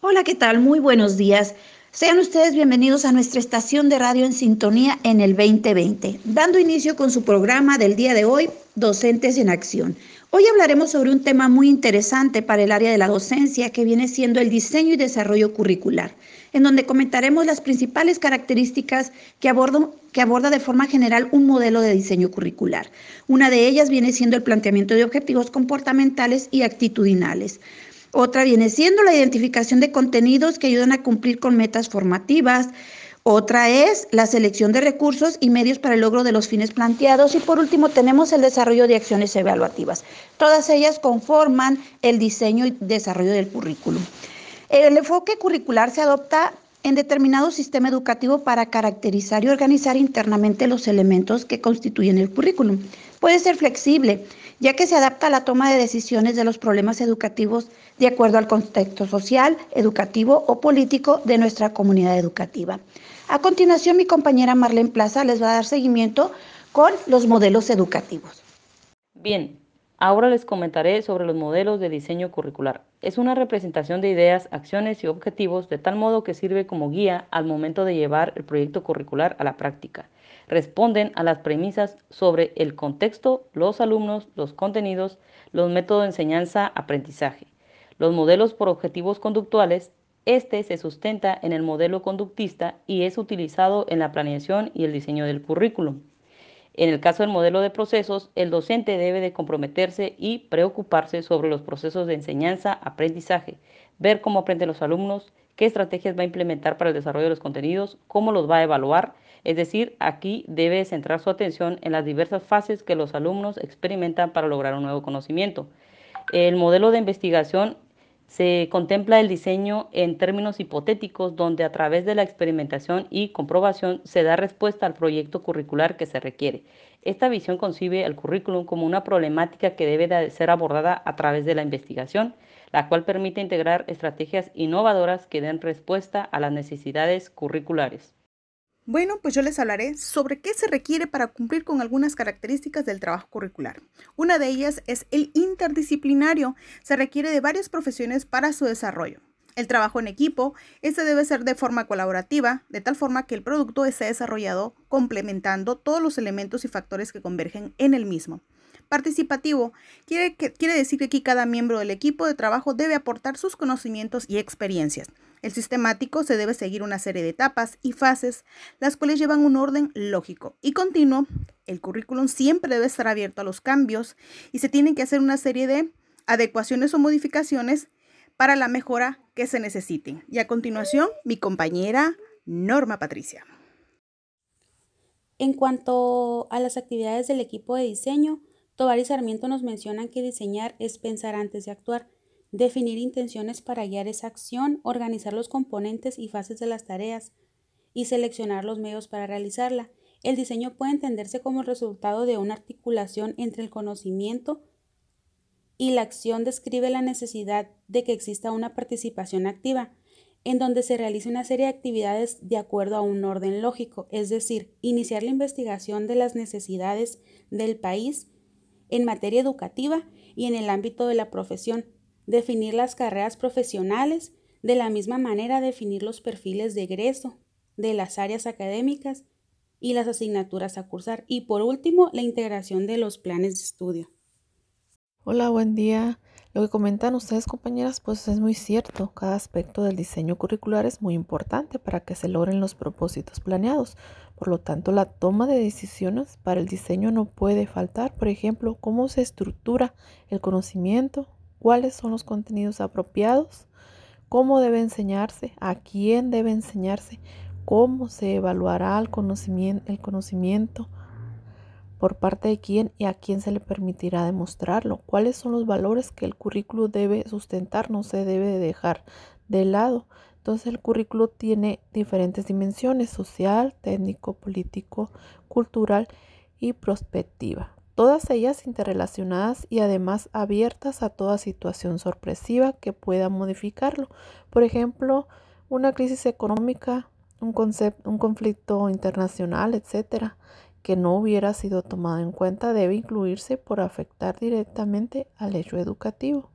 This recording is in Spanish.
Hola, ¿qué tal? Muy buenos días. Sean ustedes bienvenidos a nuestra estación de radio en sintonía en el 2020, dando inicio con su programa del día de hoy, Docentes en Acción. Hoy hablaremos sobre un tema muy interesante para el área de la docencia que viene siendo el diseño y desarrollo curricular, en donde comentaremos las principales características que, que aborda de forma general un modelo de diseño curricular. Una de ellas viene siendo el planteamiento de objetivos comportamentales y actitudinales. Otra viene siendo la identificación de contenidos que ayudan a cumplir con metas formativas. Otra es la selección de recursos y medios para el logro de los fines planteados. Y por último tenemos el desarrollo de acciones evaluativas. Todas ellas conforman el diseño y desarrollo del currículum. El enfoque curricular se adopta en determinado sistema educativo para caracterizar y organizar internamente los elementos que constituyen el currículum. Puede ser flexible, ya que se adapta a la toma de decisiones de los problemas educativos de acuerdo al contexto social, educativo o político de nuestra comunidad educativa. A continuación, mi compañera Marlene Plaza les va a dar seguimiento con los modelos educativos. Bien, ahora les comentaré sobre los modelos de diseño curricular. Es una representación de ideas, acciones y objetivos de tal modo que sirve como guía al momento de llevar el proyecto curricular a la práctica. Responden a las premisas sobre el contexto, los alumnos, los contenidos, los métodos de enseñanza-aprendizaje los modelos por objetivos conductuales, este se sustenta en el modelo conductista y es utilizado en la planeación y el diseño del currículum. En el caso del modelo de procesos, el docente debe de comprometerse y preocuparse sobre los procesos de enseñanza-aprendizaje, ver cómo aprenden los alumnos, qué estrategias va a implementar para el desarrollo de los contenidos, cómo los va a evaluar, es decir, aquí debe centrar su atención en las diversas fases que los alumnos experimentan para lograr un nuevo conocimiento. El modelo de investigación se contempla el diseño en términos hipotéticos donde a través de la experimentación y comprobación se da respuesta al proyecto curricular que se requiere. Esta visión concibe el currículum como una problemática que debe de ser abordada a través de la investigación, la cual permite integrar estrategias innovadoras que den respuesta a las necesidades curriculares. Bueno, pues yo les hablaré sobre qué se requiere para cumplir con algunas características del trabajo curricular. Una de ellas es el interdisciplinario. Se requiere de varias profesiones para su desarrollo. El trabajo en equipo, este debe ser de forma colaborativa, de tal forma que el producto esté desarrollado complementando todos los elementos y factores que convergen en el mismo. Participativo quiere, quiere decir que aquí cada miembro del equipo de trabajo debe aportar sus conocimientos y experiencias. El sistemático se debe seguir una serie de etapas y fases, las cuales llevan un orden lógico y continuo. El currículum siempre debe estar abierto a los cambios y se tienen que hacer una serie de adecuaciones o modificaciones para la mejora que se necesiten. Y a continuación, mi compañera Norma Patricia. En cuanto a las actividades del equipo de diseño, Tovar y Sarmiento nos mencionan que diseñar es pensar antes de actuar definir intenciones para guiar esa acción, organizar los componentes y fases de las tareas y seleccionar los medios para realizarla. El diseño puede entenderse como el resultado de una articulación entre el conocimiento y la acción describe la necesidad de que exista una participación activa, en donde se realice una serie de actividades de acuerdo a un orden lógico, es decir, iniciar la investigación de las necesidades del país en materia educativa y en el ámbito de la profesión, definir las carreras profesionales, de la misma manera definir los perfiles de egreso de las áreas académicas y las asignaturas a cursar. Y por último, la integración de los planes de estudio. Hola, buen día. Lo que comentan ustedes, compañeras, pues es muy cierto. Cada aspecto del diseño curricular es muy importante para que se logren los propósitos planeados. Por lo tanto, la toma de decisiones para el diseño no puede faltar. Por ejemplo, cómo se estructura el conocimiento, cuáles son los contenidos apropiados, cómo debe enseñarse, a quién debe enseñarse, cómo se evaluará el conocimiento, por parte de quién y a quién se le permitirá demostrarlo, cuáles son los valores que el currículo debe sustentar, no se debe dejar de lado. Entonces el currículo tiene diferentes dimensiones, social, técnico, político, cultural y prospectiva todas ellas interrelacionadas y además abiertas a toda situación sorpresiva que pueda modificarlo. Por ejemplo, una crisis económica, un, un conflicto internacional, etcétera, que no hubiera sido tomado en cuenta debe incluirse por afectar directamente al hecho educativo.